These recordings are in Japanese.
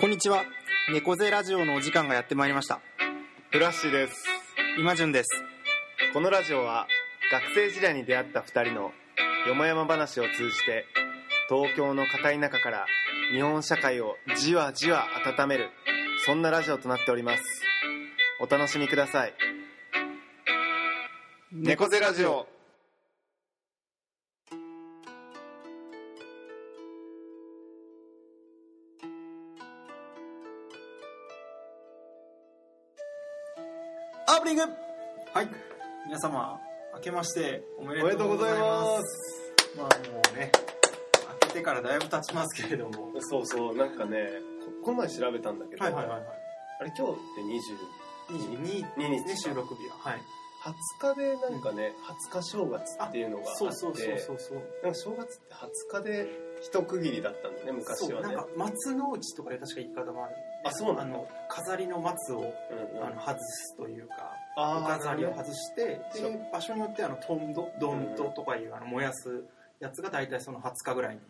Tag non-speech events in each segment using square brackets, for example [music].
こんにちは。猫背ラジオのお時間がやってまいりました。フラッシュです。今順です。このラジオは学生時代に出会った2人のよもやま話を通じて東京の片田舎から日本社会をじわじわ温めるそんなラジオとなっております。お楽しみください。猫背ラジオオ皆様明けましておめでとうございまます。まあもうね明けてからだいぶ経ちますけれども。そうそうなんかねここの前調べたんだけど、はいはいはいはい。あれ今日って22 22日。ね収録日。ははい20日でなんかね、20日正月っていうのがあってそうそうそうそうそう。なんか正月って20日で一区切りだったんだね昔はね。なんか松の内とかで確か言い方もある。あそうなの飾りの松をうんうん。あの外すというかお飾りを外して場所によってあのトンドドントとかいうあの燃やすやつが大体その20日ぐらいに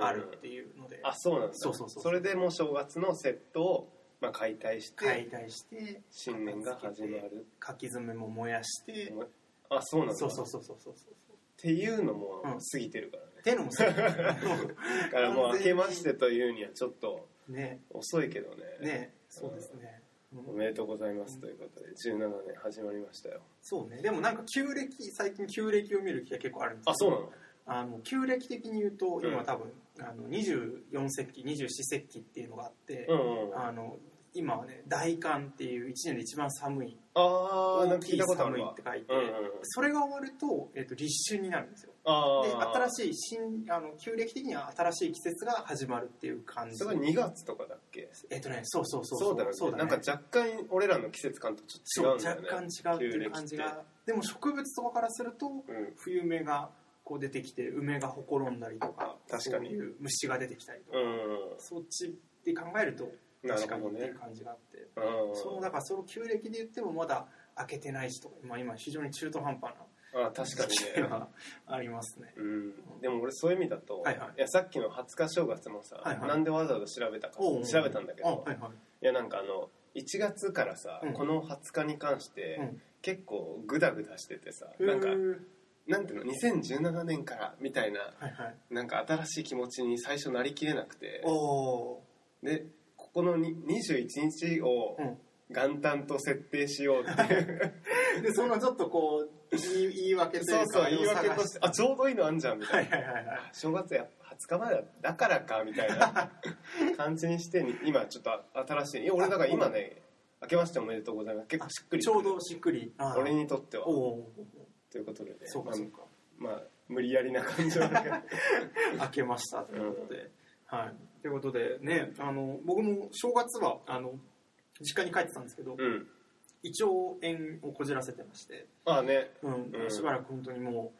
あるっていうので。あそうなんだ。そうそうそうそれでもう正月のセットを、まあ、解体して解体して新年が始まる。書き初めも燃やしてあそうなんだ。そうそうそうそうそうそう。っていうのもうん過ぎてるからね、っていうのもそう [laughs] だからもう明けましてというにはちょっとね。遅いけどね。ね。そうですねおめでとうございますということで17年始まりましたよ。そうね。でもなんか旧暦最近旧暦を見る気が結構あるんですあそうなの？あの旧暦的に言うとうん。今多分、あの24節気24節気っていうのがあって、あの今はね大寒っていう1年で一番寒い。あ大きい寒いって書いて、うんうんうん。それが終わると,、えっと立春になるんですよ。あであ新しい新あの旧暦的には新しい季節が始まるっていう感じ。それが2月とかだっけ？えっとねそうそうそうそう。だよね。そうだなんか若干俺らの季節感とちょっと違うんだよね。若干違うっていう感じが。でも植物とかからするとうん。冬芽がこう出てきて梅がほころんだりとか確かに。そういう虫が出てきたりとか、うそっちで考えると確かにっていう感じがあって、んうん。そのだからその旧暦で言ってもまだ開けてないしとか、まあ、今非常に中途半端なあ確かにね。はありますね。うん。でも俺そういう意味だと、はいはい。やさっきの20日正月もさ、はいはい。なんでわざわざ調べたか調べたんだけど、あはいはい。いやなんかあの1月からさ、うん。この20日に関して、うん。結構グダグダしててさ、なんかへーなんていうの2017年からみたいなはいはい。なんか新しい気持ちに最初なりきれなくて。でここのに21日を元旦と設定しようっていう。[laughs] でそのちょっとこう言い言い訳といそううかそう言い訳としてあちょうどいいのあんじゃんみたいな。はいはいはいはい。あ正月や20日までだだからかみたいな [laughs] 感じにして今ちょっと新しいいや俺だから今ね明けましておめでとうございます。結構しっくりちょうどしっくり。俺にとっては。ということでね。まあそうかそうか。まあ無理やりな感じはだけど。[laughs] 開けましたということで、はいということでねあの僕も正月はあの実家に帰ってたんですけど、うん。胃腸炎をこじらせてまして、ああね。うん。うん。しばらく本当にも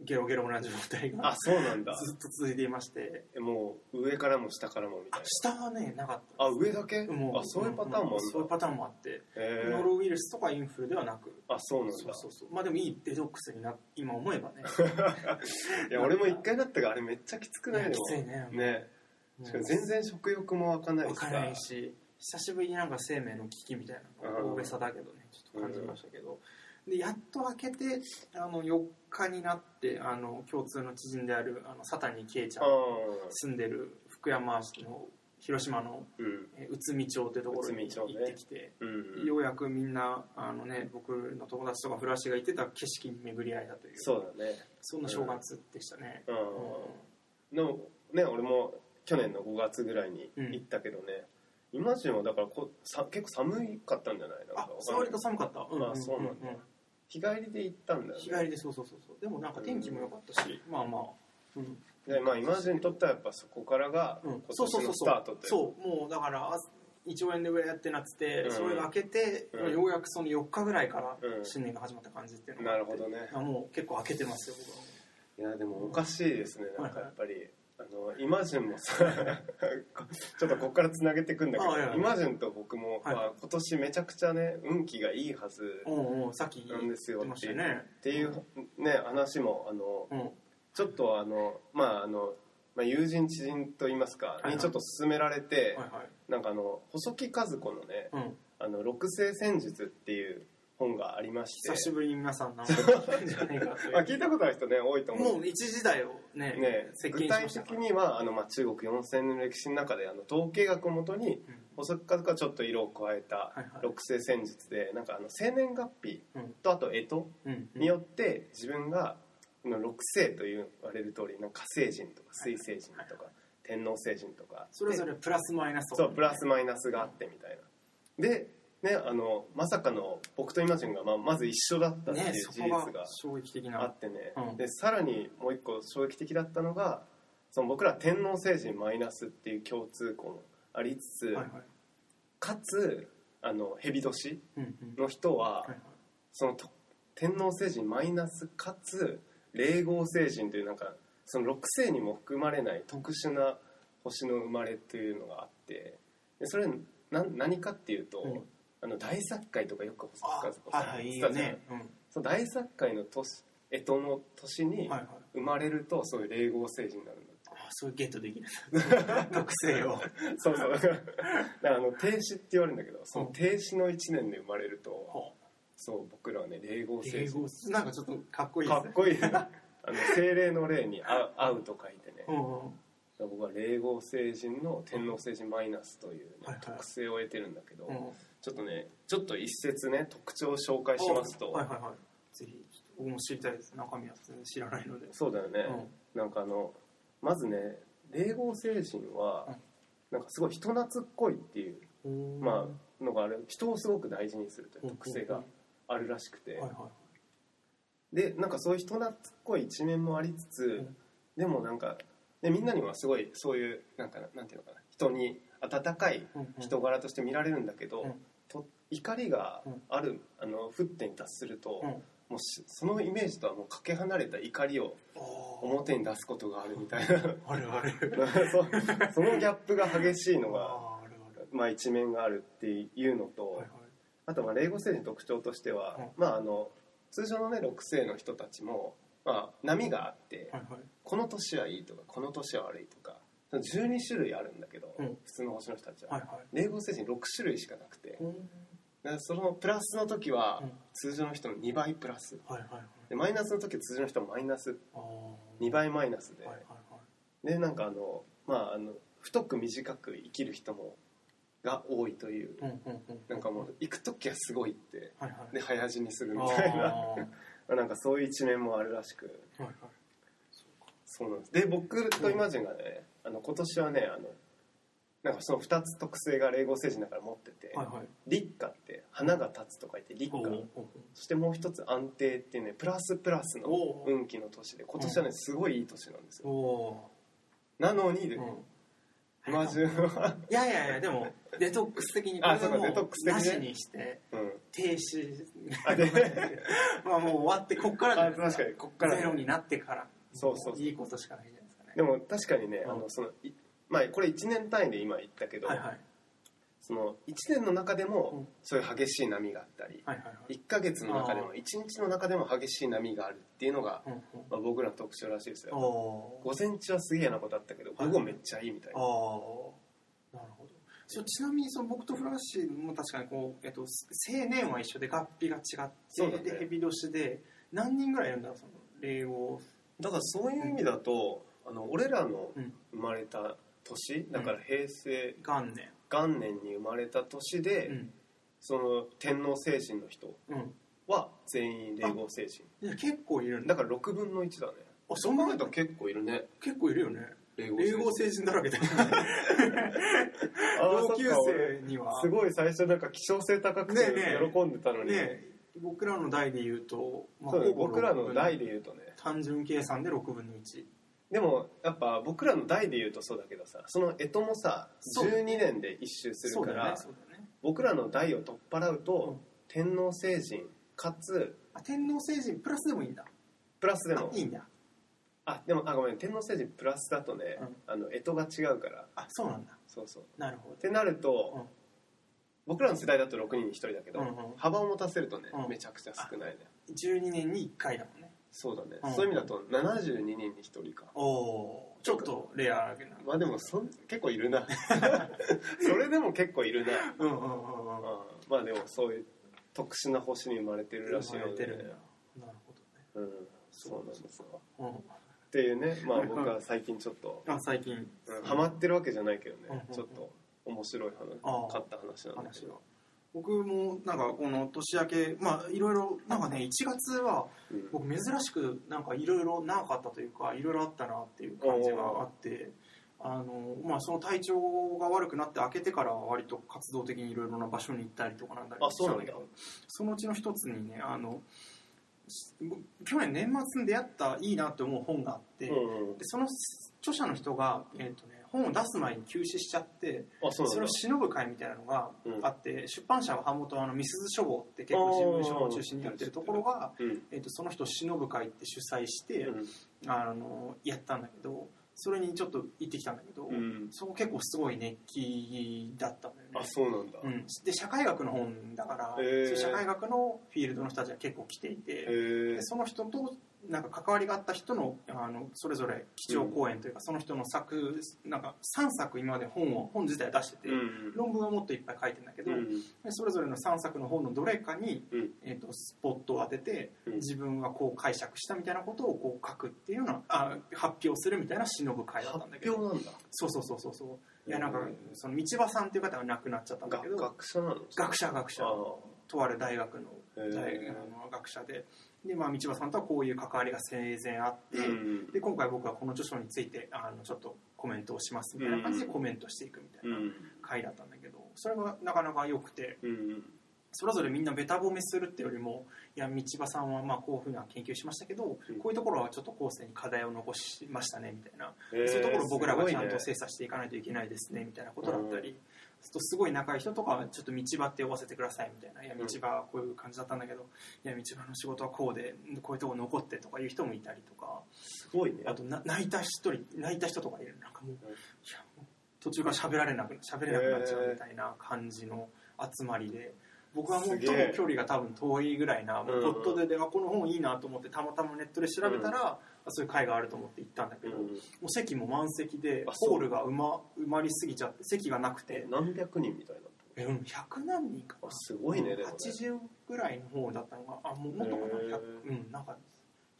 うゲロゲロな状態があそうなんだ。ずっと続いていまして。えもう上からも下からもみたいあ下はねなかったなあ上だけ？もあそういうパターンもあるだ。そういうんパターンもあって、へノロウイルスとかインフルではなく。あそうなんだ。そうそうそう。まあでもいいデトックスにな今思えばね。[laughs] いや俺も一回だったからあれめっちゃきつくないいやでもきついね。ねしかも全然食欲も湧かないしさわからないし久しぶりになんか生命の危機みたいなのが大げさだけどねちょっと感じましたけど、でやっと開けてあの4日になってあの共通の知人であるあの佐谷圭ちゃんあ住んでる福山市の広島のーうん。え内海町ってところに行ってきて、うんようやくみんなあの、ね、僕の友達とかフラッシュが行ってた景色に巡り合えたというそうだね。そんな正月でしたね、うん。うん。でもね俺も去年の5月ぐらいに行ったけどね、今順はだからこさ結構寒かったんじゃない？なんかあわかんない。割と寒かった、うんあそうなんだ。日帰りで行ったんだよね。日帰りでそうそうそうそう。でもなんか天気も良かったし、まあまあ、うん。でまあ今順にとってはやっぱそこからがうん。今そうそうそうそ年のスタートうってそう。もうだからあ1兆円で上やってなってて、うん。それが明けて、うん。ようやくその4日ぐらいからうん。新年が始まった感じっていうのがなるほどね。あもう結構明けてますよ僕は。もいやでもおかしいですね。なんかやっぱり、あの今順もさ [laughs] ちょっとここからつなげていくんだけどあいやい。や今順と僕も、はい。まあ、今年めちゃくちゃね運気がいいはずなんですよってましたよね。っていうね話もあのうん。ちょっとあのまああのまあ、友人知人といいますか、はい。にちょっと勧められて、はいはい。なんかあの細木和子のねうん「あの六星戦術」っていう本がありまして。久しぶりに皆さんなんか聞いたんじゃないかというまあ、聞いたことある人ね多いと思う。もう一時代をねね、席具体的にはあの、まあ、中国4000年の歴史の中であの統計学をもとにうん。細木和子がちょっと色を加えた六星戦術でなんかあの生年月日うん。とあと干支うんによって自分が六星と言われる通りなんか火星人とか水星人とか天王星人とか。それぞれプラスマイナスとそうプラスマイナスがあってみたいな。でねあのまさかの僕とイマジンがまあまず一緒だったっていうね事実がが衝撃的あなってね、うん。でさらにもう一個衝撃的だったのがその僕ら天王星人マイナスっていう共通項もありつつ、はいはい。かつあの蛇年の人は、そのと天王星人マイナスかつ霊合星人というなんかその六星にも含まれない特殊な星の生まれというのがあってでそれな何かっていうと、うんあの大作界とかよく細あ木和子さんはいはいいいよ言ってたじゃんねうんその大作界の年干支の年にはいはい。生まれるとそういう霊合星人になるんだって。あそういうゲットできる？[laughs] 特性を。そうそう。だからあの停止って言われるんだけどその停止の1年で生まれるとはそう僕らはね霊合星英人語なんかちょっとかっこいいですね。かっこいいあの精霊の霊に合う合うと書いてね。うんうん。僕は霊合星人の天皇星人マイナスという、ねはいはい。特性を得てるんだけど、うんちょっとねちょっと一節ね特徴を紹介しますと、はいはいはい。ぜひ僕も知りたいです。中身は全然知らないので。そうだよね、なんかあのまずね霊合星人は、うん。なんかすごい人懐っこいっていう、うんまあのがある。人をすごく大事にするという特性があるらしくて、はいはでなんかそういう人懐っこい一面もありつつ、ん。でもなんかでみんなにはすごいそういうなんかなんていうのかな。人に温かいいうんうん。人柄として見られるんだけど、うん。と怒りがある、あの沸点に達すると、うん。もうしそのイメージとはもうかけ離れた怒りを表に出すことがあるみたいな。あるある。[laughs] そそのギャップが激しいのが、まあ、一面があるっていうのと、はいはい。あとまあ霊語星人の特徴としては、うまあ、あの通常のね六星の人たちも、まあ、波があって、はいはい。この年はいいとかこの年は悪いとか12種類あるんだけど、うん。普通の星の人たちは、はいはい。霊語星人6種類しかなくて、うん。でそのプラスの時はうん。通常の人の2倍プラス。はいはいはい。でマイナスの時は通常の人はマイナス。あ2倍マイナスで、ーはいはいはい。でなんかあのまああの太く短く生きる人もが多いという、うんうんうんなんかもう行く時はすごいってはいはい。で早死にするみあたいな。[laughs] なんかそういう一面もあるらしく。はいそうなんです。で僕とイマジンがね、あの今年はねあのなんかその2つ特性が霊合星人だから持ってて、はいはい。立夏って花が立つと書いて立夏。そしてもう一つ安定っていうねプラスプラスの運気の年で今年はねすごいいい年なんですよ。おなのにでーねうん。マジはいやいやいやでも [laughs] デトックス的にこあれトックス的にしにしてうん。停止。[laughs] まあもう終わってこっからじゃないですあ確かにこっから。ねゼロになってから。そうそう。いいことしかないじゃないですかね。でも確かにね、うん。あのそのいまあこれ1年単位で今言ったけど、はいはい。その1年の中でもうん。そういう激しい波があったり、はいはいはい。1ヶ月の中でもあ1日の中でも激しい波があるっていうのが、うんうん。まあ、僕らの特徴らしいですよ。午前中はすげえ嫌なことあったけど午後めっちゃいいみたいな、なるほど。ちょちなみにその僕とフラッシーも確かにこう、えっと、青年は一緒で合併が違って、ね。で蛇年で何人ぐらいいるんだろうその霊を。だからそういう意味だと、あの俺らのうん。生まれた年だから平成元年。元年に生まれた年で、うん。その天皇精神の人うん。は全員霊合精神いや結構いるんだだから6分の1だね。あそう考えたら結構いるね。結構いるよね。霊合霊合星人だらけだよね。[laughs] 同級生には。すごい最初なんか希少性高くて喜んでたのに、ね僕らの代で言うと、まあ僕らの代6分で言うとね。単純計算で6分の1でもやっぱ僕らの代で言うとそうだけどさその干支もさそう。12年で一周するから、ねね。僕らの代を取っ払うと、うん。天皇星人かつあ天皇星人プラスでもいいんだ。プラスでも。あいいんだ。あでもあごめん天皇星人プラスだとね、あの干支が違うから。あそうなんだ。そうそう。なるほってなると、うん。僕らの世代だと6人に1人だけど、うんうん。幅を持たせるとね、うん。めちゃくちゃ少ないね。ど12年に1回だもんねそうだね、うん。そういう意味だと72人に1人か。おおー。ちょっとレアだけどまあでもそん結構いるな。[laughs] それでも結構いるな。うんうんうんうん。あーまあでもそういう特殊な星に生まれてるらしいので。生まれてるんだ。なるほうん。そうなんですよ。どね、っていうねまあ僕は最近ちょっとうん、あ最近。うんハマってるわけじゃないけどね、うんうんうん。ちょっと面白い話買った話なんだけ話がど、僕もなんかこの年明けまあいろいろなんかね1月はうん。僕珍しくなんかいろいろ長かったというかいろいろあったなっていう感じがあってあのまあその体調が悪くなって明けてからは割と活動的にいろいろな場所に行ったりとかなんだりしたんだけどそのうちの一つにねあの僕去年年末に出会ったいいなって思う本があって、うんでその著者の人が、えーとね、本を出す前に休止しちゃってあそれを忍ぶ会みたいなのがうん。あって、出版社は版元あのみすず書房って結構事務所を中心にやってるところが、うん。えー、とその人忍ぶ会って主催して、うん。あのやったんだけどそれにちょっと行ってきたんだけど、うん。そこ結構すごい熱気だったんだよね。あ。そうなんだ、うん、で社会学の本だから、へー。社会学のフィールドの人たちが結構来ていて、へえでその人となんか関わりがあった人のあのそれぞれ基調講演というか、その人の作なんか3作今まで本を本自体出してて、うん。論文はもっといっぱい書いてるんだけど、それぞれの3作の本のどれかに、うん。えー、とスポットを当てて、うん。自分はこう解釈したみたいなことをこう書くっていうようなあ発表するみたいな忍ぶ会だったんだけど。発表なんだ。そうそうそうそうそう。いやなんかその道場さんっていう方が亡くなっちゃったんだけどが学者なの学者学者あとある大学の大あの学者でで、まあ、道場さんとはこういう関わりが生前あって、ーうん。で今回僕はこの著書についてあのちょっとコメントをしますみたいな感じでコメントしていくみたいなうん。回だったんだけどそれがなかなか良くてうん。それぞれみんなベタ褒めするってよりもいや道場さんはまあこういうふうな研究しましたけど、うん。こういうところはちょっと後世に課題を残しましたねみたいな、へー。そういうところを僕らがちゃんと精査していかないといけないですねみたいなことだったり、するとすごい仲いい人とかはちょっと道場って呼ばせてくださいみたいな「いや道場はこういう感じだったんだけど、いや道場の仕事はこうでこういうところ残って」とかいう人もいたりとか。すごいね。あとな泣いた一人泣いた人とかいるなんかもう,、ん。いやもう途中から喋られなく喋れなくなっちゃうみたいな感じの集まりで。僕はもうと距離が多分遠いぐらいなもうポットでで、あこの本いいなと思ってたまたまネットで調べたら、そういう会があると思って行ったんだけど、もうん。う席も満席でホールが埋ま埋まりすぎちゃって席がなくて。何百人みたいなえうん100何人かすごいねでもね。80ぐらいの方だったのがあもうもっとかな。へー。100うんなんか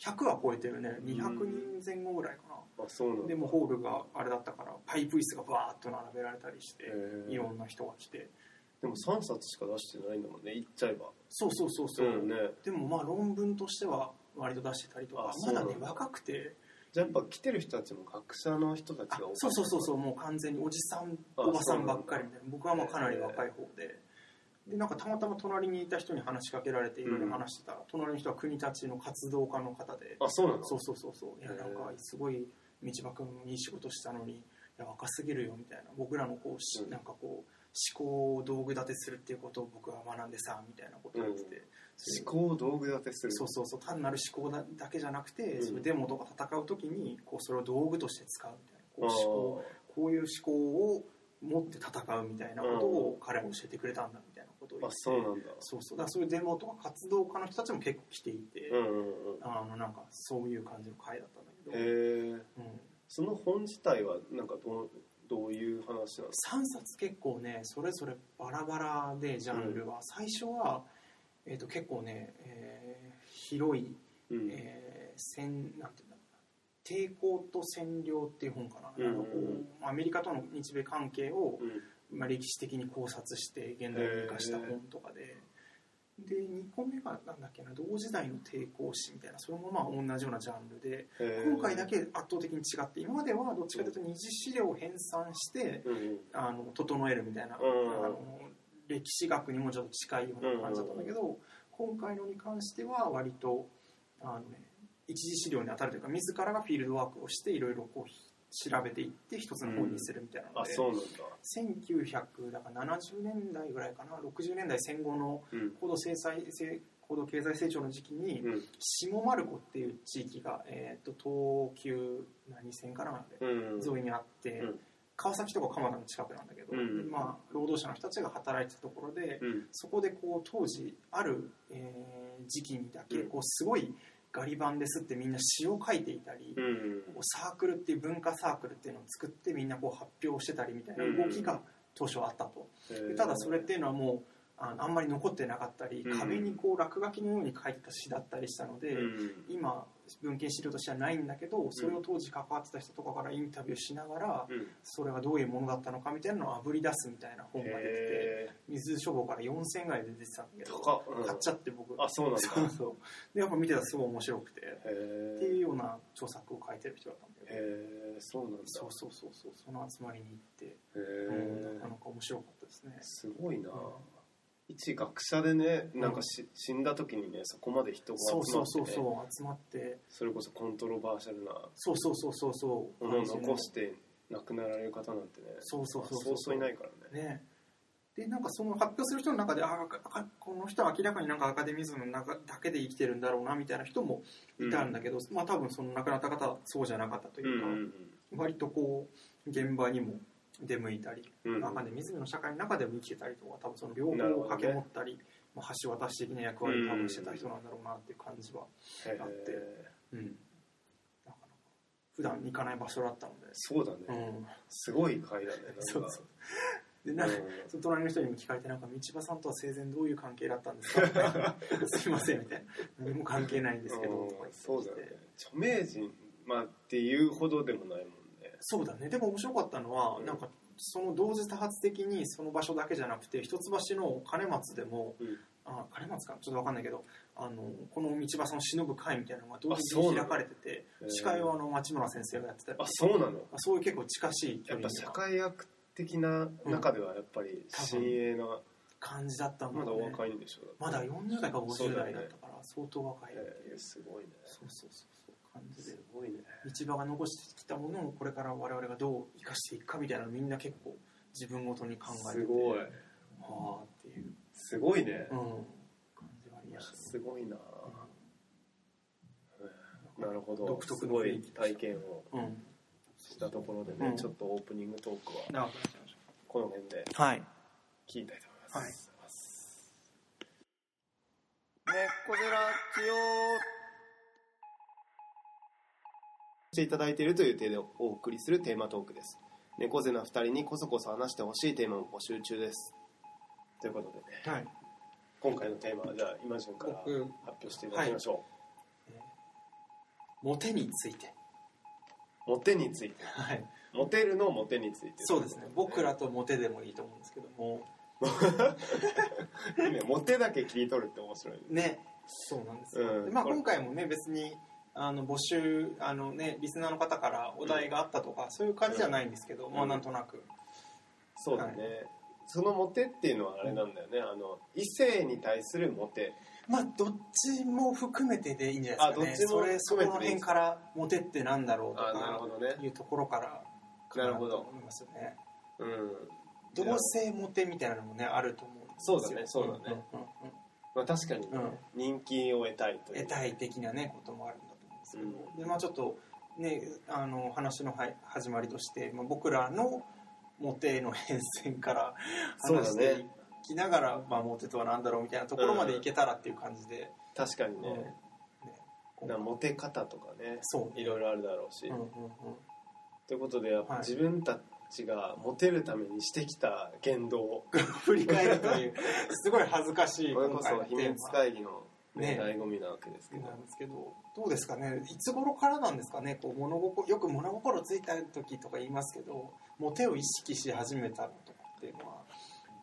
100は超えてるね。200人前後ぐらいかな、あそうなんだ。でもホールがあれだったからパイプ椅子がバーッと並べられたりしていろんな人が来て。でも3冊しか出してないんだもんね言っちゃえば。そうそうそうそう、うんね。でもまあ論文としては割と出してたりとか。あまだだね若くて。じゃあやっぱ来てる人たちも学者の人たちあが多かそうそうそうそうもう完全におじさんあおばさんばっかりみたいな僕はまあかなり若い方で。でなんかたまたま隣にいた人に話しかけられていろいろ話してたら、隣の人は国立の活動家の方で。あそうなの？そうそうそうそう。いやなんかすごい道場君いい仕事したのにいや若すぎるよみたいな。僕らのこうし、うん。なんかこう思考を道具立てするっていうことを僕は学んでさみたいなことを言ってて、思考を道具立てする。そうそうそう単なる思考だだけじゃなくて、うん。それデモとか戦う時にこうそれを道具として使うみたいな。あこう思考こういう思考を持って戦うみたいなことを彼は教えてくれたんだみたいなことを言ってそうなんだ。そうそう。だそういうデモとか活動家の人たちも結構来ていて、うんうんうん。あのなんかそういう感じの会だったんだけど、へえうん、その本自体はなんかどうどういう話なんです3冊結構ねそれぞれバラバラでジャンルは、最初は、えー、と結構ね、えー広い、かうん。えー戦なんていうんだろうな。抵抗と占領っていう本かな,、うんこうアメリカとの日米関係を、うん。まあ、歴史的に考察して現代に生かした本とかで。で2個目がなんだっけな。同時代の抵抗史みたいな。それもまあ同じようなジャンルで。今回だけ圧倒的に違って今まではどっちかというと二次資料を編纂してうんうん。あの整えるみたいな、うん。あの歴史学にもちょっと近いような感じだったんだけど、今回のに関しては割とあの、ね、一次資料に当たるというか自らがフィールドワークをしていろいろこう調べていって一つの本にするみたいなので、あそうなんだ。1900だから70年代ぐらいかな？60年代戦後のうん高度制裁せ高度経済成長の時期に、うん。下丸子っていう地域が、えー、と東急何線かなあれ。うん。沿いにあって、うん川崎とか蒲田の近くなんだけど、うん。でまあ、労働者の人たちが働いてたところで、うん。そこでこう当時ある、えー時期にだけうん。こうすごいガリ版ですってみんな詩を書いていたり、うん。こうサークルっていう文化サークルっていうのを作ってみんなこう発表してたりみたいな動きが当初あったと、でただそれっていうのはもうあのあんまり残ってなかったり、うん。壁にこう落書きのように書いた詩だったりしたので、うん。今文献資料としてはないんだけどそれを当時関わってた人とかからインタビューしながら、うん。それがどういうものだったのかみたいなのをあぶり出すみたいな本が出ててへ水書房から4000円ぐらいで出てたんだけどうん。買っちゃって僕。あそうなんだ。そうそう。でやっぱ見てたらすごい面白くてへっていうような著作を書いてる人だったんだけど。えそうなんだ。そうそうそうそう。その集まりに行って、へうんなえかなか面白かったですね。すごいな。うん一学者でねなんかし死んだ時にねそこまで人が集まってねそうそうそう集まって。それこそコントロバーシャルなそうそうそうそうそう。ものを残して亡くなられる方なんてねそうそうそうそう。そういないからね。ね。でなんかその発表する人の中でああこの人は明らかになんかアカデミズムの中だけで生きてるんだろうなみたいな人もいたんだけど、まあ多分その亡くなった方はそうじゃなかったとうんいうか、割とこう現場にも出向いたり、うん。うんアカデミズムの社会の中でも生きてたりとか多分その両方を掛け持ったり、まあ、橋渡し的な役割を多分してた人なんだろうなっていう感じは、へあってえうん、なかなか普段行かない場所だったので、そうだね。うん、すごい回だね [laughs] そうそう。でなんかうん。その隣の人にも聞かれてなんか道場さんとは生前どういう関係だったんですか？[laughs] すいませんみたいな。何も関係ないんですけどうん。そうだよね。著名人まあっていうほどでもないもんねそうだね。でも面白かったのは、うん。なんかその同時多発的にその場所だけじゃなくて一橋の金松でも、うん。あ金松かな？ちょっと分かんないけどあのこの道場さんを忍ぶ会みたいなのが同時に開かれてて司会をあの町村先生がやってたりあそうなの？あそういう結構近しいやっぱ社の会学的な中ではやっぱり新鋭な感じだったまだお若いんでしょまだ40代か50そうだよね代だったから相当若い。えすごいね。そうそうそうそう感じで。すごいね道場が残してきたものをこれから我々がどう生かしていくかみたいなのみんな結構自分ごとに考えててすごい。はあっていう、すごいね。うん、感じがありましたねすごいな。なるほど。独特の体験をうん。したところでねうん。ちょっとオープニングトークはこの辺でたはい。聞きたいと思います。猫ゼラチしていただいているという体でお送りするテーマトークです。猫背な2人にこそこそ話してほしいテーマを募集中です。ということではい。今回のテーマはじゃあイマジュンから発僕表していただきましょモテについて。う、モテについて。はい。モテるのモテについて。そうですね。僕らとモテでもいいと思うんですけども。[laughs] ねモテだけ切り取るって面白いね。ね。そうなんですよ、うん。でまあ、今回もね別にあの募集あのねリスナーの方からお題があったとか、そういう感じじゃないんですけど、ん。まあなんとなく。そうだね、そのモテっていうのはあれなんだよね、あの異性に対するモテ。まあどっちも含めてでいいんじゃないですかね。あどっちもそれそこの辺からモテってなんだろうとあなるほかどね。いうところからかなるほど。と思いますよね。うん。同性モテみたいなのもねあると思うんですよ。そうだねそうだね。うんうんうんまあ確かにね、うん。人気を得たいという。得たい的なねこともあるんだですけど、でまあちょっとねあの話のは始まりとして、まあ、僕らのモテの変遷から [laughs] 話していきながら、まあ、モテとは何だろうみたいなところまでいけたらっていう感じで、確かにね、うん。ね。なモテ方とかねそう。いろいろあるだろうし、うんうんうん。ということでやっぱはい。自分たちがモテるためにしてきた言動を [laughs] 振り返るというすごい恥ずかしい [laughs] これこそ秘密会議の、ね。ね醍醐味なわけですけど。マなんですけどどうですかね？いつ頃からなんですかね？こう物心よく物心ついた時とか言いますけどモテを意識し始めたのとかっていうのは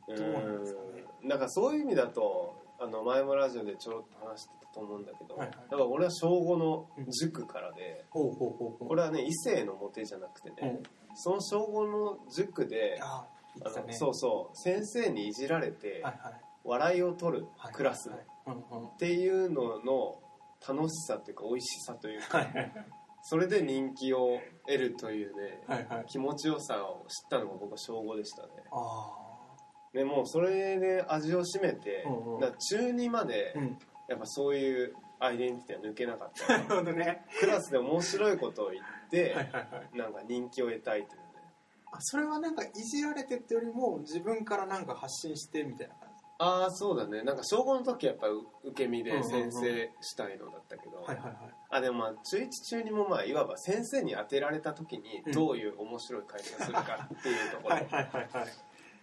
どうなんですかね？うん。なんかそういう意味だとあの前もラジオでちょろっと話してたと思うんだけど、はいはい。だから俺は小5の塾からで、ほうほうほうほう。これはね異性のモテじゃなくてね、うん。その小5の塾であ言あのそうそう先生にいじられてはいはい。笑いを取るはいクラスのはい。うんうんっていうのの楽しさというか美味しさというかそれで人気を得るというねはいはい。気持ちよさを知ったのが僕は小5でしたね。あでもうそれで味を占めて、うんうん。だ中2までやっぱそういうアイデンティティは抜けなかった。[laughs] なるほどね。クラスで面白いことを言って、なんか人気を得たいというね。あそれはなんかいじられてってよりも自分からなんか発信してみたいな感ああそうだね。なんか小5の時はやっぱ受け身でうんうんうん。先生したいのだったけど、はいはいはい。あでもまあ中1中2もまあいわば先生に当てられた時にうん。どういう面白い会話をするかっていうところ、はいはいはいはい。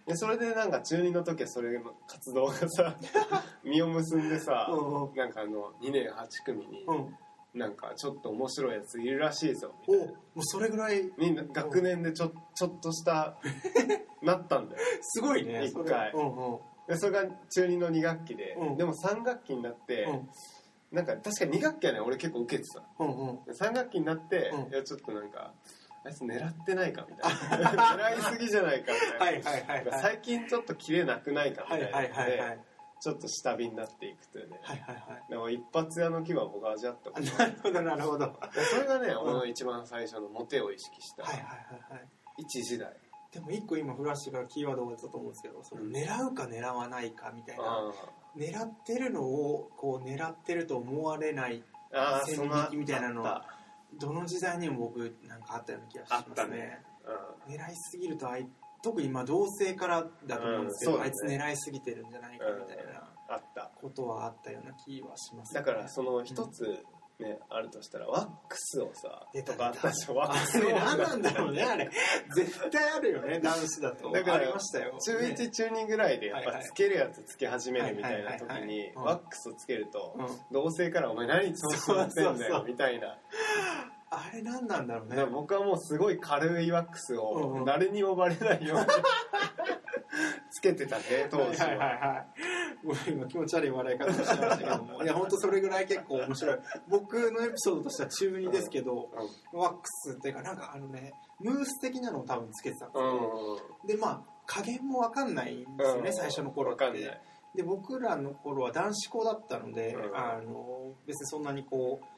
でそれでなんか中2の時はそれの活動がさ [laughs] 実を結んでさ、うんうん。なんかあの2年8組にうん。なんかちょっと面白いやついるらしいぞおもみたいな。うそれぐらい。みんな学年でちょちょっとした [laughs] なったんだよ。すごいね一回。うんうんでそれが中2の2学期で、うん。でも3学期になって、うん。なんか確か2学期はね俺結構受けてた。うんうん。で3学期になって、うん。いやちょっとなんかあいつ狙ってないかみたいな。[laughs] 狙いすぎじゃないかみたいな、はいはいはいはい。最近ちょっとキレなくないかみたいなのはいはいはいはい。でちょっと下火になっていくというね、はいはでも一発屋の気は僕は味わったこと [laughs] なるほどなるほど。はでそれがね、ん俺の一番最初のモテを意識した。いはいはいはい。一時代、でも一個今フラッシュがキーワードが出たと思うんですけどその狙うか狙わないかみたいな。あ狙ってるのをこう狙ってると思われない線あーそんな引きみたいなのあっどの時代にも僕なんかあったような気がしあますね。ったね。狙いすぎるとあい特に今同性からだと思うんですけど、うんね。あいつ狙いすぎてるんじゃないかみたいなあった。ことはあったような気はします、だからその一つね、あるとしたらワックスをさ出たとかあったでしょワッあクスなんだろうねあれ。絶対あるよね男子だと。[laughs] だからありましたよ。中ね1中2ぐらいでやっぱつけるやつつけ始めるみたいな時にワックスをつけるとうん。同性から「お前何調子乗ってんだよそうそうそ」う。みたいな。あれ何なんだろうね。僕はもうすごい軽いワックスをん誰にもバレないように [laughs] つけてたね当時は今気持ち悪い笑い方をしてましたけども。[laughs] いや本当それぐらい結構面白い。僕のエピソードとしては中2ですけど、ワックスっていうかなんかあのねムース的なのを多分つけてたんですうん。よ、でまあ加減も分かんないんですよね、うん。最初の頃って。で僕らの頃は男子校だったので、うん。あの別にそんなにこう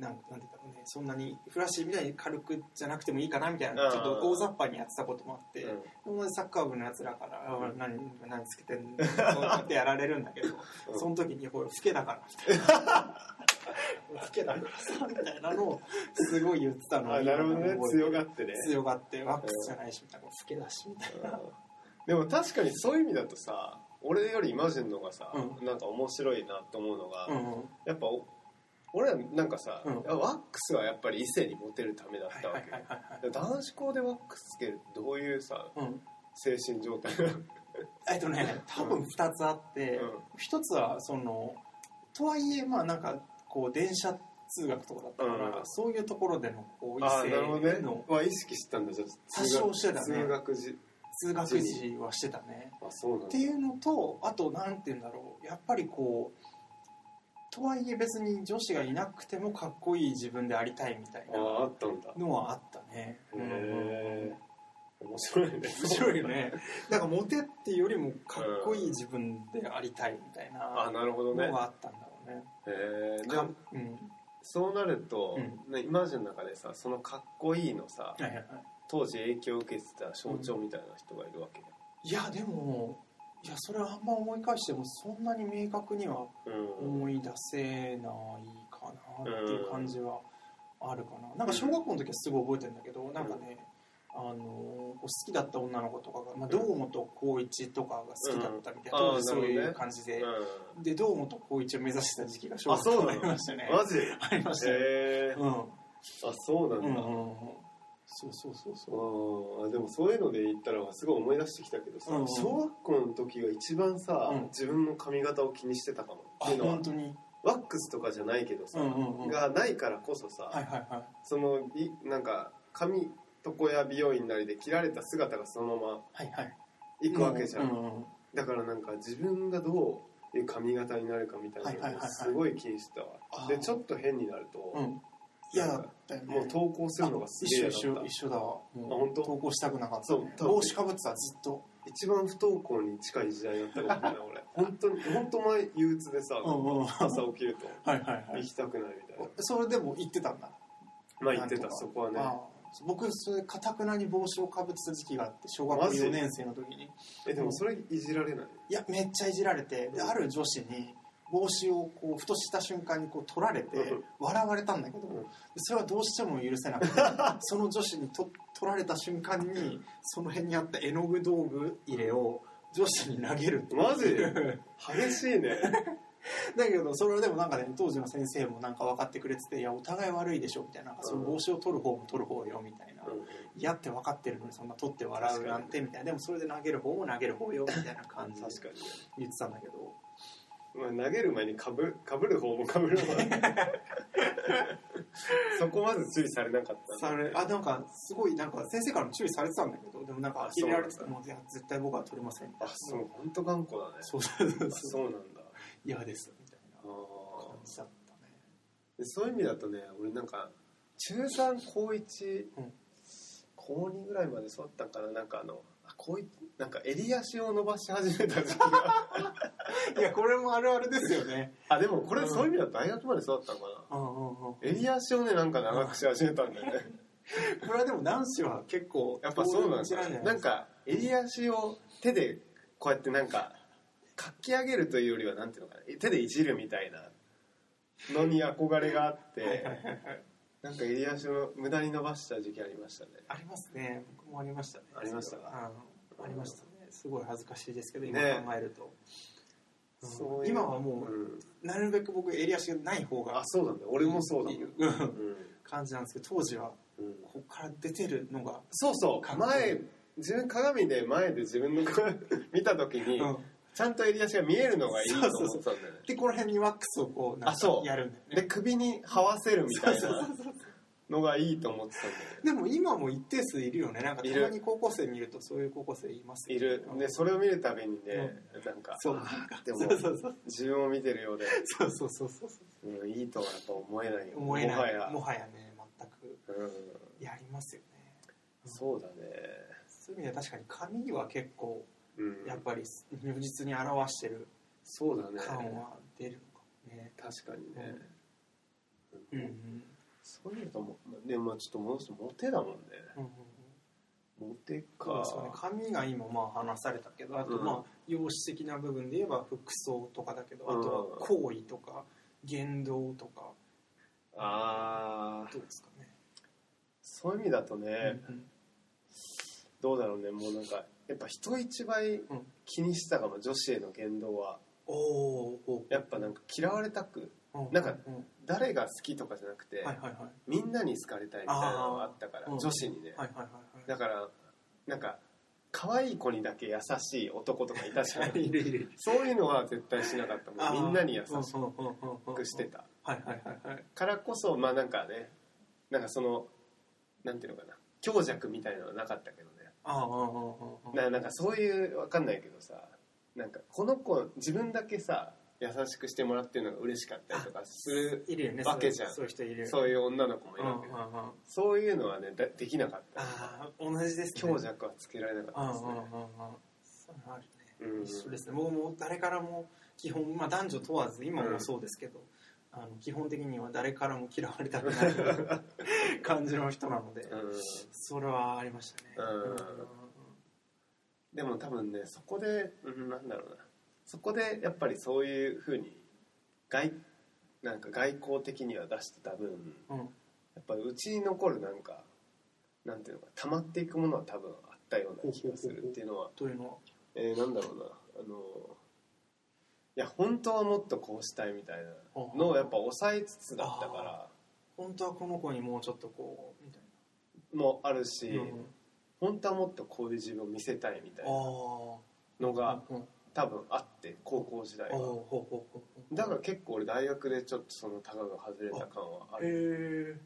なんなんて言うねそんなにフラッシュみたいに軽くじゃなくてもいいかなみたいな、うん。ちょっと大雑把にやってたこともあって、うん。同じサッカー部のやつらから「あ何何つけてんの?」ってやられるんだけど、うん。その時に「これ老けだから」みたいな「老けだからさ」みたいなのをすごい言ってたのなるほどね強がってね強がってワックスじゃないしみたいな老けだしみたいな、でも確かにそういう意味だとさ俺よりイマジンのがさ、うなんか面白いなと思うのが、うんうんやっぱお俺はなんかさ、うん。ワックスはやっぱり異性にモテるためだったわけ、男子校でワックスつけるってどういうさうん。精神状態えっとね多分2つあって、うん。一つはそのとはいえまあなんかこう電車通学とかだったから、うん。そういうところでのこう異性のまあ意識したんだ。じゃあ多少してたね。通学時。通学時はしてたね。あそうなんだ。っていうのとあとなんて言うんだろう。やっぱりこうとはいえ別に女子がいなくてもかっこいい自分でありたいみたいあああったんだ。なのはあったね、うんうん。うんへえ面白いね。面白いよね [laughs] だからモテっていうよりもかっこいい自分でありたいみたいあななるほどね。のがあったんだろうね。へえうん。そうなると、うねイマジンの中でさそのかっこいいのさはいはいはい。当時影響を受けてた象徴みたいな人がいるわけだいやでもいやそれはあんま思い返してもそんなに明確にはうん。思い出せないかなっていう感じはあるかな、なんか小学校の時はすごい覚えてるんだけどなんかね、あの好きだった女の子とかが、まあ、堂本光一とかが好きだったみたいな、そういう感じで、うで堂本光一を目指してた時期が小学校にありましたね。マジ？[laughs] ありましたね、うん。あそうなんだ、うんうんうんそうそうそうそう。あー。でもそういうので言ったらすごい思い出してきたけどさ、うんうん。小学校の時が一番さ、うん。自分の髪型を気にしてたかも。あっていうのは本当に？ワックスとかじゃないけどさ、うんうんうん。がないからこそさ、はいはいはい。そのいなんか髪床や美容院なりで切られた姿がそのままはいはい。いくわけじゃん、うんうんうんだからなんか自分がどういう髪型になるかみたいなのをはいはいはいはいすごい気にしてたわ、あーでちょっと変になると、うん嫌だったよね。もう投稿するのがす一げえ一緒一緒だわ。もう本当？投稿したくなかった、帽子かぶってたずっと。一番不登校に近い時代だったかもしれない俺。[laughs] 本当に本当前憂鬱でさ、うんうん。朝起きるとはいはいはい。行きたくないみたいな。それでも言ってたんだ。まあ言ってた。そこはね。僕それかたくなに帽子をかぶってた時期があって小学校マジ？4年生の時に。えでもそれいじられない？いやめっちゃいじられてである女子に帽子をこうふとした瞬間にこう取られてうん。笑われたんだけどうん。それはどうしても許せなくて [laughs] その女子にと取られた瞬間にその辺にあった絵の具道具入れを女子に投げるマジ？[laughs] 激しいね。[laughs] だけどそれはでもなんかね当時の先生もなんか分かってくれてて「いやお互い悪いでしょ」みたいなその帽子を取る方も取る方よみたいな「嫌って分かってるのにそんな取って笑うなんて」みたいな。でもそれで投げる方も投げる方よみたいな感じで確かに。ね言ってたんだけどまあ、投げる前にかぶかぶる方もかぶる方もそこまず注意されなかったされあなんかすごいなんか先生からも注意されてたんだけどでもなんか呆れられててもう。いや絶対僕は取りませんあな。そう本当頑固だね。そうそうそう。なんだ。嫌ですみたいなあ感じだったね。でそういう意味だとね俺なんか中3高1、うん。高2ぐらいまでそうだったんかな。なんかあのあ高一なんか襟足を伸ばし始めた時期が。[laughs] いやこれもあるあるですよね。あでもこれうんそういう意味だと大学までそうだったのかな。うんうんうん。襟足をねなんか長くし始めたんだよね。[laughs] これはでも男子は結構やっぱそうなんじゃだなんか襟足を手でこうやってなんかかき上げるというよりはなんていうのかな。手でいじるみたいなのに憧れがあってなんか襟足を無駄に伸ばした時期ありましたね。ありますね。僕もありましたね。ありましたありましたね。すごい恥ずかしいですけど今ね考えると、今はもう、うん。なるべく僕襟足がない方があそうなんだ俺もそうだもん、いううん。感じなんですけど当時はうん。ここから出てるのが、そうそう。前自分鏡で前で自分の顔見た時に、うん。ちゃんと襟足が見えるのがいいと思ってたんだよね。でこの辺にワックスをこうなんやるんだよね。で首に這わせるみたいなのがいいと思ってたんだよ。ねでも今も一定数いるよね。なんかいるたまに高校生見るとそういう高校生いますよいる。うんでそれを見るたびにね、なんかそう。あなんか。でもそうそうそう。自分を見てるようで、そうそうそうそうそう。うん、いいとはやっぱ思えない。よ思えない。もはや。もはやね全く。うん、やりますよね。そうだね。そういう意味では確かに紙は結構うん。やっぱり如実に表してるそうだね。感は出るのかもね。確かにね、うんうんそういうのともでもちょっと戻すとモテだもんね。うんうんモテそうかですよね。紙が今まあ話されたけどあとうん。まあ容姿的な部分で言えば服装とかだけどあうん。とは行為とか言動とか。ああどうですかね？そういう意味だとね、うんどうだろうね。もうなんかやっぱ人一倍うん。気にしてたかも女子への言動は。おおおやっぱなんか嫌われたくうんなんか誰が好きとかじゃなくて、みんなに好かれたいみたいなのがあったから、女子にね、だからなんか可愛い子にだけ優しい男とかいたじゃん。は [laughs] いそういうのは絶対しなかったもん。みんなに優しくくしてた。からこそまあなんかねなんかそのなんていうのかな。強弱みたいなのはなかったけどね。ななんかそういうわかんないけどさ。なんかこの子自分だけさ優しくしてもらってるのが嬉しかったりとかするいるよね。わけじゃん。そういう人いるそういう女の子もいるそういうのはねだできなかったあ同じですね。強弱はつけられなかったですね。そうあ一緒ですね。誰からも基本、まあ、男女問わず今もそうですけど、あの基本的には誰からも嫌われたくない感じの人なので、うん。それはありましたね、うん。でも多分ねそこで、うん、なんだろうなそこでやっぱりそういうふうに外なんか外交的には出してた分うん。うんやっぱりうちに残るなんかなんていうのか溜まっていくものは多分あったような気がするっていうのは、というのは。えーなんだろうなあのいや本当はもっとこうしたいみたいなのをやっぱ抑えつつだったから本当はこの子にもうちょっとこうみたいもあるし、な、うん。本当はもっとこういう自分を見せたいみたいあなのがあうん多分あって高校時代は。だから結構俺大学でちょっとそのタガが外れた感はあへる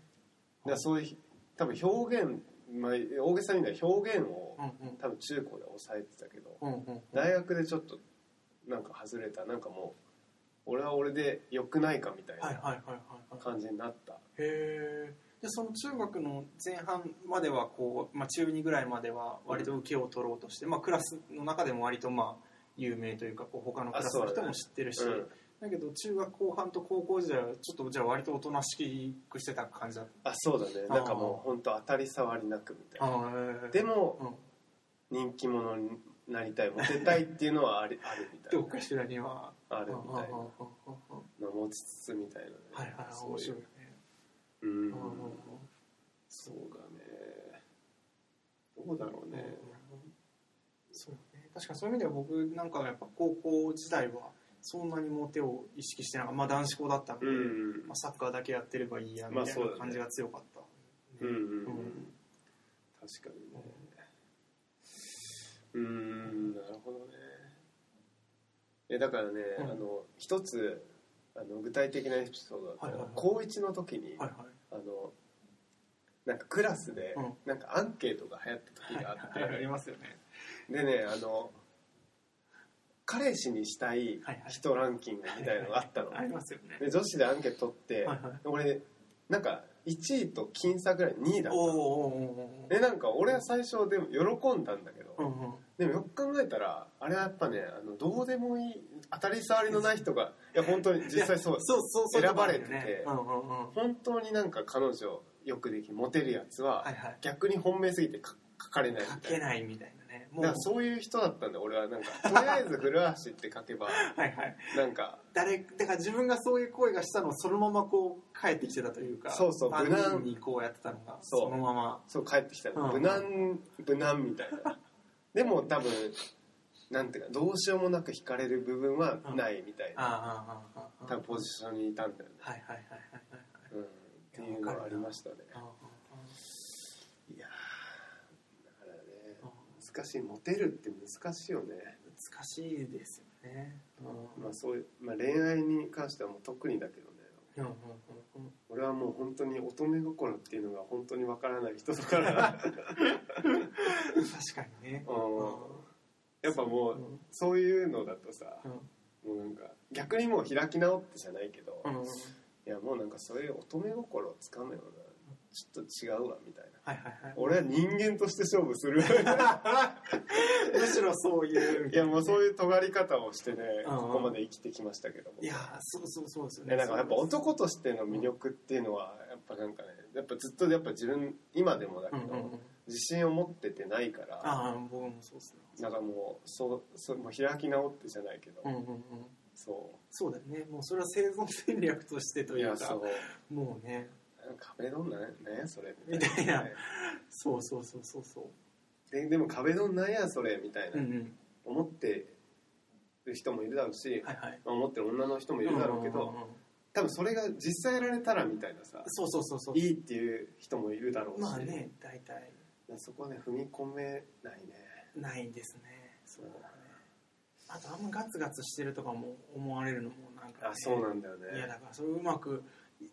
えだそういう多分表現、まあ、大げさに言うのは表現をうんうん。多分中高で抑えてたけどうんうん大学でちょっとなんか外れたなんかもう俺は俺で良くないかみたいな感じになった。へえでその中学の前半まではこう、まあ、中2ぐらいまでは割と受けを取ろうとして、まあ、クラスの中でも割とまあ有名というかこう他のクラスの人も知ってるしだ,、うんけど中学後半と高校時代はちょっとじゃあ割とおとなしくしてた感じだっあそうだね。なんかもう本当当たり障りなくみたたいな。あでもうん、人気者になりたいモテたいっていうのはありあるみたいどっかしらにはなあるみたいな。の持ちつつみたいな。ねはいはいそう面白いね。うん。そうだね。どうだろうねそう。ね確かにそういう意味では僕なんかやっぱ高校時代はそんなにモテを意識してなかった。まあ男子校だったので、うんまあ、サッカーだけやってればいいやみたいな感じが強かった、うんうんうん。うん。確かにね。うーん。なるほどね。えだからね、うん。あの一つあの具体的なエピソードだったら、はいはいはい。高1の時に、はいはい。あのなんかクラスで、うん。なんかアンケートが流行った時があって、はいはい。ありますよねでねあの彼氏にしたい人ランキングみたいなのがあったの、[laughs] ありますよね。で女子でアンケート取って、はいはい。俺なんか1位と僅差ぐらい2位だったでなんか俺は最初でも喜んだんだけど、うんうん。でもよく考えたらあれはやっぱねあのどうでもいい当たり障りのない人がいや本当に実際そうそうそうそう選ばれててうんうんうん。本当になんか彼女よくできモテるやつははいはい。逆に本命すぎてか書かれないみ書たいな。けないみたいな。ねもだからそういう人だったんで俺はなんか [laughs] とりあえず古橋って書けばはいはい。なんか誰だから自分がそういう声がしたのをそのままこう帰ってきてたというかそうそう万無難。人にこうやってたのがそのまま。そう帰ってきた。うん。無難無難みたいな。[laughs] でも多分なんていうかどうしようもなく惹かれる部分はないみたいな。ああああああ多分ポジションにいたんだよね、はいはいはいはいはいうん、っていうのがありましたねあいやーだからねあ難しいモテるって難しいよね。難しいですよね。うん。まあそういう、まあ、恋愛に関してはもう特にだけどね。うんうんうんうん。俺はもう本当に乙女心っていうのが本当にわからない人だから。[laughs] 確かにね。うん。やっぱもううん。そういうのだとさうん。もうなんか逆にもう開き直ってじゃないけど、いうん。やもうなんかそういう乙女心をつかむようなちょっと違うわみたいな。はいはいはい。俺は人間として勝負する。[laughs] むしろそういう。いやもうそういう尖り方をしてねうんここまで生きてきましたけども。いやそうそうそうですよね。でなんかやっぱ男としての魅力っていうのはやっぱなんかねやっぱずっとやっぱ自分今でもだけど、うんうんうん。自信を持っててないからああ僕もそうですね。だからもうそうそうもう開き直ってじゃないけど、うんうんうん。そそうだよね。もうそれは生存戦略としてとういいう。かもうね壁ドンなんやそれみたいな。そうそうそうそうそででも壁ドンなんやそれみたいうな、うんうん。思ってる人もいるだろうし、はいはい。まあ思ってる女の人もいるだろうけど、んんん多分それが実際やられたらみたいなさそうそうそうそう。いいっていう人もいるだろうし、まあね大体。そこはね踏み込めないね。ないですね。そうだね。あとあんまガツガツしてるとかも思われるのもなんか、ね、あそうなんだよね。いやだからそれをうまく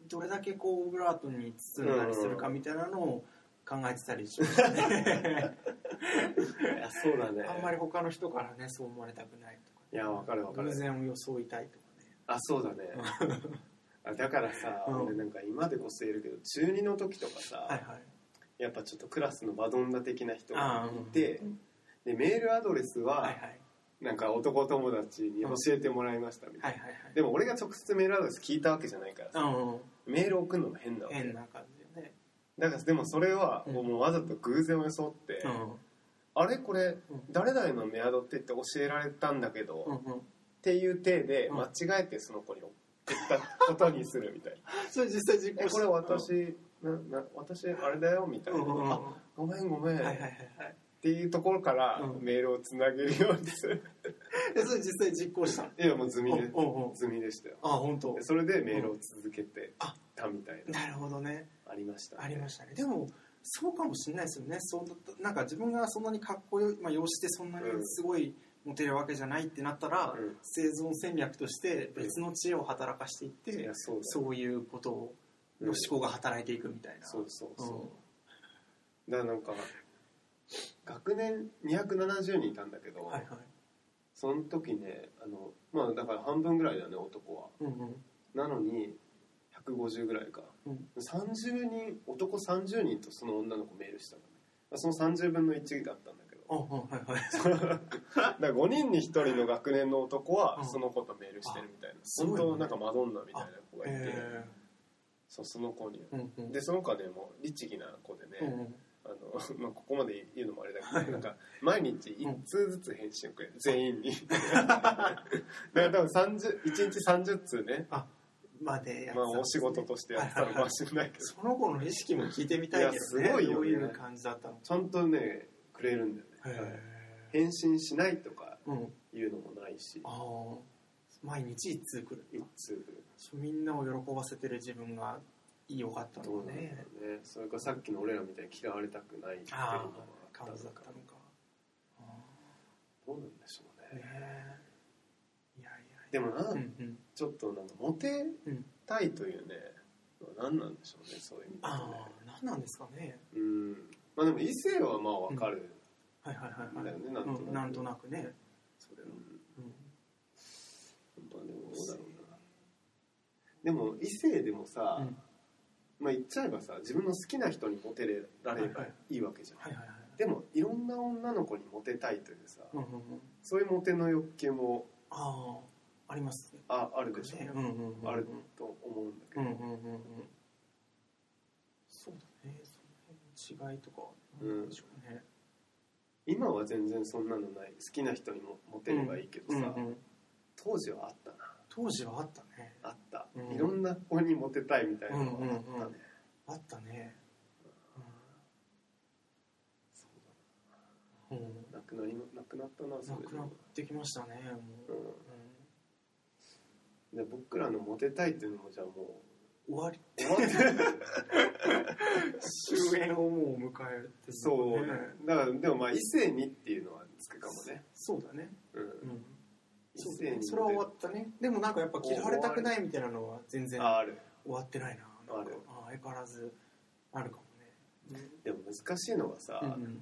どれだけこうオブラートに包んだりするかみたいなのを考えてたりしましたね。いやそうだね。あんまり他の人からねそう思われたくないとかいやわかるわかる。偶然を装いたいとかね。あそうだね。[laughs] あだからさ、うん。俺なんか今でこそ言えるけど中2の時とかさ、はいはい。やっぱちょっとクラスのマドンナ的な人があいて、うん。でメールアドレスは、はいはいなんか男友達に教えてもらいましたみたいな、はいはいはい。でも俺が直接メールアドレス聞いたわけじゃないからさ、うんうんメール送るのも変なわけ変な感じよね。だからでもそれはうんもうわざと偶然を装って、うんあれこれうん。誰々のメアドって言って教えられたんだけど、っうんうん。ていう体でうん。間違えてその子に送ったことにするみたいな。[laughs] それ実際実えこれ私なな私あれだよみたいな、うんうんうん。あごめんごめん、はいはいはいはいっていうところからうん。メールをつなげるようにする、[laughs] でそれ実際実行したの？いやもう済みで。うんうんう。ん済みでしたよ。あ本当。でそれでメールを続けてあたみたいな。なるほどね。ありました、ね、ありましたね。でもそうかもしれないですよね。そうなんか自分がそんなにかっこよい、まあ、容姿でそんなにすごいモテるわけじゃないってなったら、うん。生存戦略として別の知恵を働かしていって、いやそうそういうことをうん。よしこが働いていくみたいな、そうそうそう、だからなんか学年270人いたんだけど、はいはい。その時ねあのまあだから半分ぐらいだね男は。うんうん。なのに150ぐらいか、うん。30人男30人とその女の子メールしたのね。その30分の1だったんだけど。あはいはい [laughs] だから5人に1人の学年の男はうん。その子とメールしてるみたいな、本当なんかマドンナみたいな子がいて、えそうその子にーうんうん。でその子はねもう律儀な子でね、うんうんあの [laughs] まあ、ここまで言うのもあれだけど、はいなんか毎日1通ずつ返信をくれる、全員に。だから多分30 1日30通ね、までやってまあ、たんですね。お仕事としてやってたのかもしれないけど、その子の意識も聞いてみたいけどね。すごいよね。どういう感じだったのちゃんとねくれるんだよね、へ返信しないとかうん。いうのもないし。ああ毎日一通来る。一通。みんなを喜ばせてる自分が良かったのね。うね。それかさっきの俺らみたいに嫌われたくないっていうのもあああったのか。どうなんでしょうあね。ねえいやいや。でもな、うんうん。ちょっとなんかモテうんたいというね何なんでしょうねそういう意味であね。あ何なんですかね。うん。まあでも異性はまあわかる。はいはいはいはい。んだよねなんとなく。うんなんとなくね。それは。うん。うん。まあでもどうだろうな。でも異性でもさ、うんまあ言っちゃえばさ自分の好きな人にモテられればいい。わけじゃん、はいはいはい。でもいろんな女の子にモテたいというさ、うんうんうん。そういうモテの欲求もああありますね。ああるでしょ、ね。うんうんうんうん。あると思うんだけど、うんうんうんうん。そうだね。その辺違いとかなんでしょうね。今は全然そんなのない。好きな人にもモテればいいけどさ、うんうん。当時はあったな当時はあったね。あった、うん。いろんな子にモテたいみたいなのがあったね、うんうんうん。あったね。うん。うん。な。くなりなくなったなそれでなくなってきましたねもう、うん。で僕らのモテたいっていうのもじゃあもうん、終わりう [laughs] 終焉をもう迎えるってそうね。だからでもまあ異性にっていうのはつくかもね、そうだね。うんそう性に。それは終わったね。でもなんかやっぱ嫌われたくないみたいなのは全然あ終わってないな。なんかある。あ相変わらずあるかもね。でも難しいのがさ、うんうん。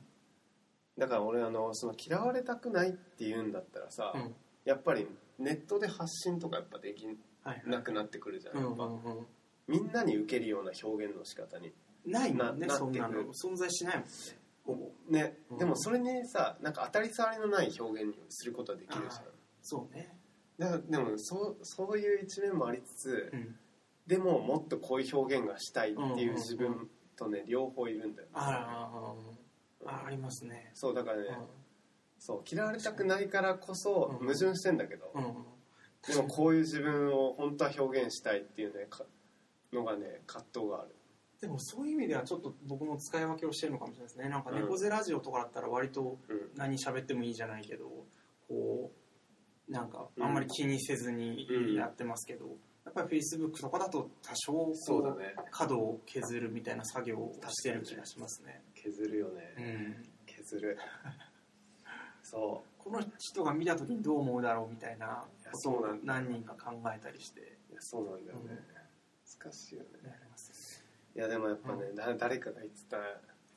だから俺あのその嫌われたくないっていうんだったらさ、うん。やっぱりネットで発信とかやっぱできはいはい。なくなってくるじゃん、うんやっぱうん。うんみんなに受けるような表現の仕方にないもんねなそんなの。なって存在しないもんね。ほぼ。ね、うんでもそれにさなんか当たり障りのない表現にすることはできるじゃんそうね。だからでもそうそういう一面もありつつ、うん。でももっとこういう表現がしたいっていう自分とね両方いるんだよ、あああありますね。そうだからね、うそう嫌われたくないからこそうん。矛盾してんだけど、でもこういう自分を本当は表現したいっていうねかのがね葛藤がある。でもそういう意味ではちょっと僕も使い分けをしてるのかもしれないですね。なんか猫背ラジオとかだったら割とうん。何喋ってもいいじゃないけどこうなんかうん。あんまり気にせずにうん。やってますけど、やっぱり Facebook とかだと多少こそうだね。角を削るみたいな作業をしてる気がしますね。削るよね、うん。削る。[laughs] そこの人が見た時にどう思うだろうみたいなことをそうなんだ何人か考えたりして。ういやそうなんだよね、難しいよね。いやでもやっぱね、だ誰かが言ってた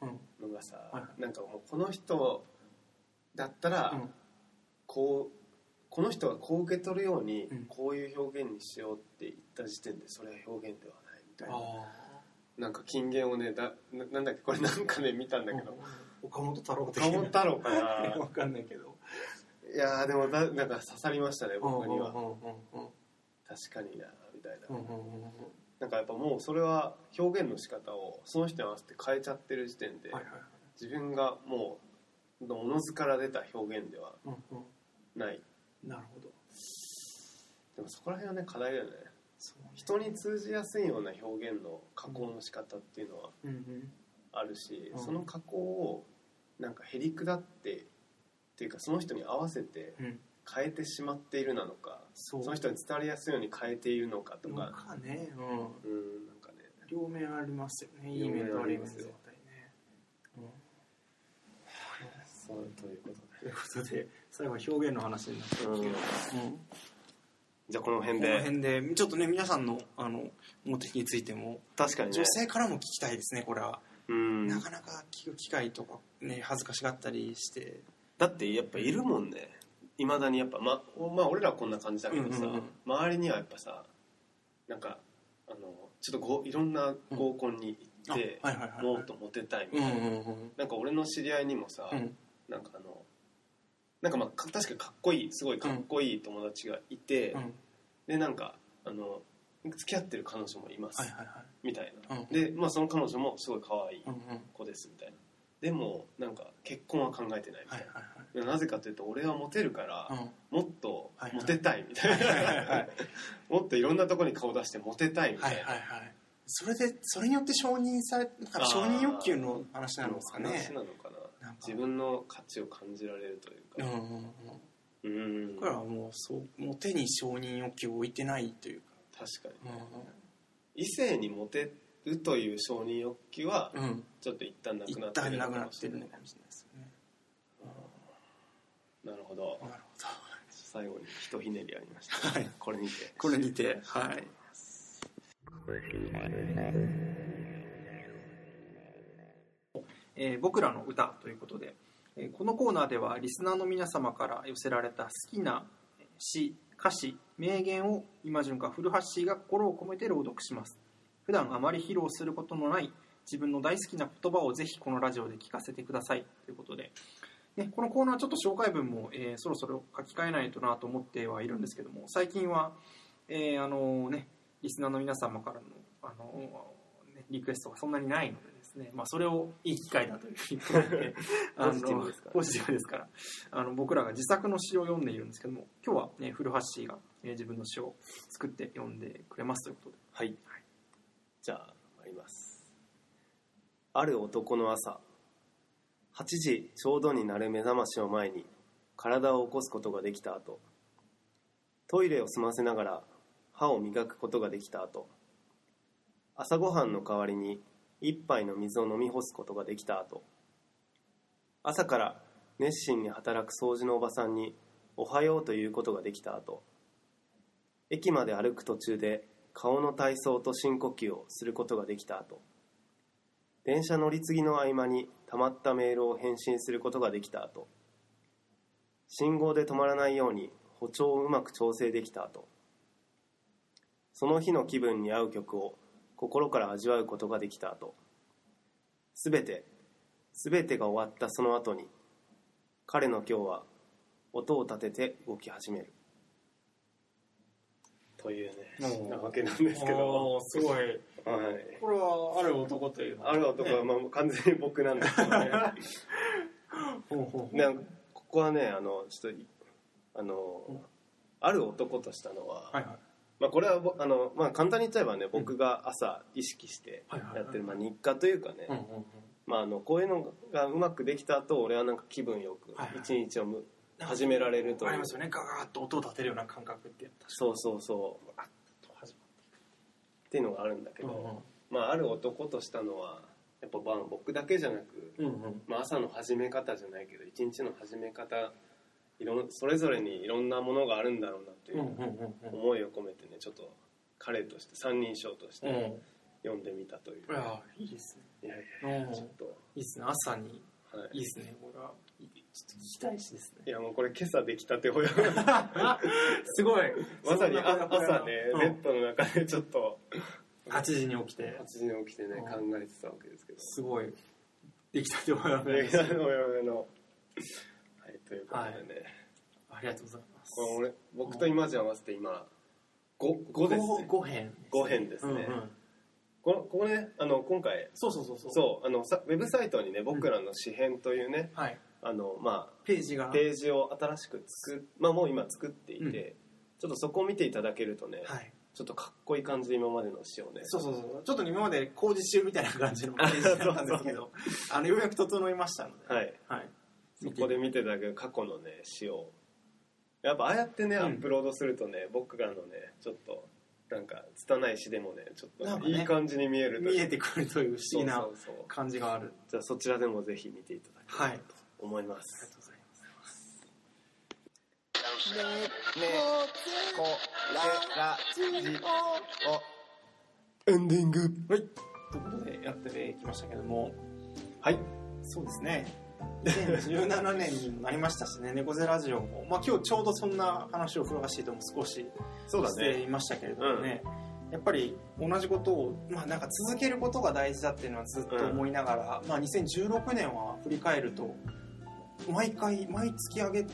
うん。のがさ、はいはなんかもうこの人だったら、うん。こうこの人がこう受け取るように、うん。こういう表現にしようって言った時点でそれは表現ではないみたいな。あなんか金言をねだななんだっけこれなんかね見たんだけど、岡本太郎的岡本太郎かな。[laughs] わかんないけど。いやーでもだなんか刺さりましたね僕には。確かになみたいな、うなんかやっぱもうそれは表現の仕方をその人に合わせて変えちゃってる時点で、はいはいはい。自分がもうおのずから出た表現ではうんうんなるほど。でもそこら辺はね課題だよね。そうね。人に通じやすいような表現の加工の仕方っていうのはうんうん。あるし、うん。その加工をなんかへりくだってっていうかその人に合わせてうん。変えてしまっているなのかそう。その人に伝わりやすいように変えているのかとのかかね。うん。うんなんかね。両面ありますよねいい面と悪い面絶対ね、うん、そうということということで最後は表現の話になったけど、うん。うんじゃあこの辺こので辺でちょっとね皆さんのあのモテについても確かにね。女性からも聞きたいですねこれは、うん。なかなか聞く機会とかね恥ずかしがったりして。だってやっぱいるもんね。いまだにやっぱままあ俺らはこんな感じだけどさ、うんうんうん。周りにはやっぱさなんかあのちょっとごいろんな合コンに行って、あはいはいはいもっとモテたいみうんたいな、うんうん。なんか俺の知り合いにもさ、うん。なんかあのなんかまあか確かにかっこいいすごいかっこいい友達がいて、うん。でなんかあの付き合ってる彼女もいます、はいはいはい。みたいな、うん。で、まあ、その彼女もすごい可愛い子ですみたいな。でもなんか結婚は考えてないみたな、はいいはい。でなぜかというと俺はモテるから、はいもっとはいはい。モテたいみたいな、はいはいはい [laughs] もっといろんなところに顔出してモテたいみはいたいな、はいはい。それでそれによって承認されなんか承認欲求の話なのですかね。話なのかな自分の価値を感じられるというか。うんうんうんうん。だからもうそうもう手に承認欲求を置いてないというか。確かに。う異性にモテるという承認欲求はんうん。ちょっと一旦な一くなってる旦なくなのかもしてれない。っるのかもしれないですよねなるほど。なる最後にひとひねりありました。ほどはい。これにて。これにて。はいえー僕らの歌ということで、えーこのコーナーではリスナーの皆様から寄せられた好きな詩歌詞名言を今順か古橋が心を込めて朗読します。普段あまり披露することのない自分の大好きな言葉をぜひこのラジオで聞かせてくださいということで、ね、このコーナーちょっと紹介文も、えーそろそろ書き換えないとなと思ってはいるんですけども最近は、えーあのね、リスナーの皆様からのあの、ね、リクエストがそんなにないのでですね、まあ、それをいい機会だというふうに思って [laughs] あのポジティブですから。ポジティブですから。あの僕らが自作の詩を読んでいるんですけども今日は、ね、古橋氏が、えー自分の詩を作って読んでくれますということで。はい、じゃあ参ります。ある男の朝8時ちょうどになる目覚ましを前に体を起こすことができた後トイレを済ませながら歯を磨くことができた後朝ごはんの代わりに一杯の水を飲み干すことができた後朝から熱心に働く掃除のおばさんに「おはよう」ということができた後駅まで歩く途中で顔の体操と深呼吸をすることができた後電車乗り継ぎの合間にたまったメールを返信することができた後信号で止まらないように歩調をうまく調整できた後その日の気分に合う曲を心から味わうことができた後すべてすべてが終わったその後に彼の今日は音を立てて動き始める。というねなわけなんですけど、すごい。はい、これはある男というある男は、まあ、完全に僕なんですけどね。[laughs] ここはねあのちょっとあの、うんある男としたのは、はいはいまあ、これはぼあの、まあ、簡単に言っちゃえばね僕が朝意識してやってる、まあ、日課というかね、まあ、あのこういうのがうまくできた後俺はなんか気分よく一日をむうん始められるとありますよね。ガガーッと音を立てるような感覚ってそうそうそう。にあっと始っていうのがあるんだけど、まってまあ、ある男としたのはやっぱまあ僕だけじゃなく、まあ、朝の始め方じゃないけど一日の始め方いろんそれぞれにいろんなものがあるんだろうなといううんうんうんうん。思いを込めてねちょっと彼として三人称としてうん。読んでみたという、いやいいですね。いやいやうん。ちょっと、いいですね。朝に。はい。いいですねこれは。ちょっと聞きたいしですね。いやもうこれ今朝できたてほや [laughs] すごい。まさに朝ね、うん。ベッドの中でちょっと。8時に起きて。8時に起きてね、うん。考えてたわけですけど。すごい。できたてほやできたてほやほやのはいということでね、ありがとうございます。これ俺僕と今じゃ合わせて今 5, 5ですね。5編5編ですね、うんうん。このここねあの今回そうそうそうそう。そうあのさウェブサイトにね僕らの詩編というね、はい。あのまページが。あページを新しく作っまあもう今作っていて、うん。ちょっとそこを見ていただけるとね、はい。ちょっとかっこいい感じで今までの詩をね。そうそうそう。ちょっと今まで工事中みたいな感じのページだったんですけど [laughs] あのようやく整いましたので。はい。はいそこで見ていただける過去のね詩を。やっぱああやってねうん。アップロードするとね、僕らのねちょっとなんか拙い詩でもねちょっといい感じに見えるという。見えてくるという不思議なそうそうそう。感じがある。じゃあそちらでもぜひ見ていただけはい。と思います、ありがとうございます。ねねこれらじお。エンディング。はい。ということでやってきましたけども。はい。そうですね2017年にもなりましたしね猫背ラジオも、まあ、今日ちょうどそんな話を古橋とも少ししてねいましたけれどもね、やっぱり同じことを、まあ、なんか続けることが大事だっていうのはずっと思いながら、まあ、2016年は振り返ると毎回毎月あげた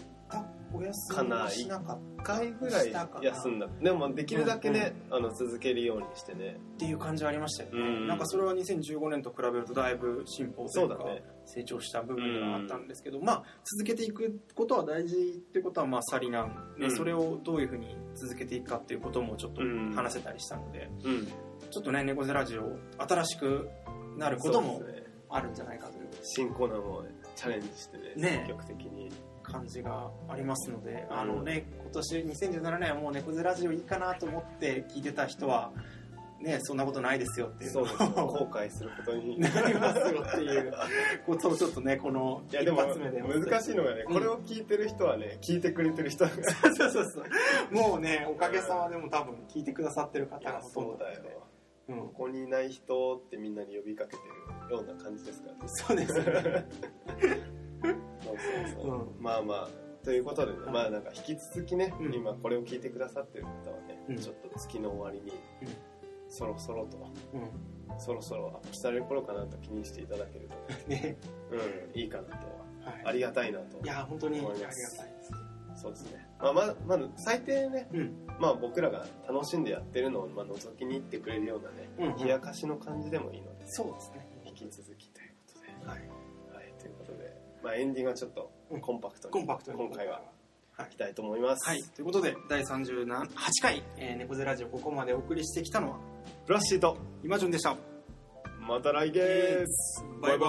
お休みはしなかっ1回ぐらい休んだ。でもできるだけね、あの続けるようにしてね。っていう感じはありましたよね、うんなんかそれは2015年と比べるとだいぶ進歩というかそうだね。成長した部分があったんですけど、まあ続けていくことは大事っていうことはまあさりなんで、うん。それをどういうふうに続けていくかっていうこともちょっとうん。話せたりしたので、うん。ちょっとね猫背ラジオ新しくなることもあるんじゃないかという新コーナーもチャレンジしてねね積極的に感じがありますので、うんあのね今年2017年はもう猫背ラジオいいかなと思って聞いてた人はねそんなことないですよっていう。のそうですよ。後悔することに。[laughs] なりますよっていうことをちょっとねこの一いやでも難しいのがね、うん。これを聞いてる人はね聞いてくれてる人が [laughs] そうそうそうもうねおかげさまでも多分聞いてくださってる方がほとんどそうだよ。うん。ここにいない人ってみんなに呼びかけてるような感じですからね。そうですねそうそうそう、うまあまあということでね、はいまあなんか引き続きね、うん。今これを聞いてくださってる方はね、うん。ちょっと月の終わりに、うん。そろそろとうん。そろそろアップされる頃かなと気にしていただけると、[laughs] ね。うん、いいかなとは。い。ありがたいなと。いや本当にありがたいです。そうですね、まあ、ままず最低ね、うん。まあ、僕らが楽しんでやってるのを、まあ、覗きに行ってくれるようなね、うんうん。冷やかしの感じでもいいのでそうですね。引き続きまあ、エンディングはちょっとコンパクトに、コンパクトに。今回は。はい、いたいと思います、はい、ということで第38回「えー、猫背ラジオ」ここまでお送りしてきたのはブラッシーと今順でした。また来月。バイバ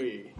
イ。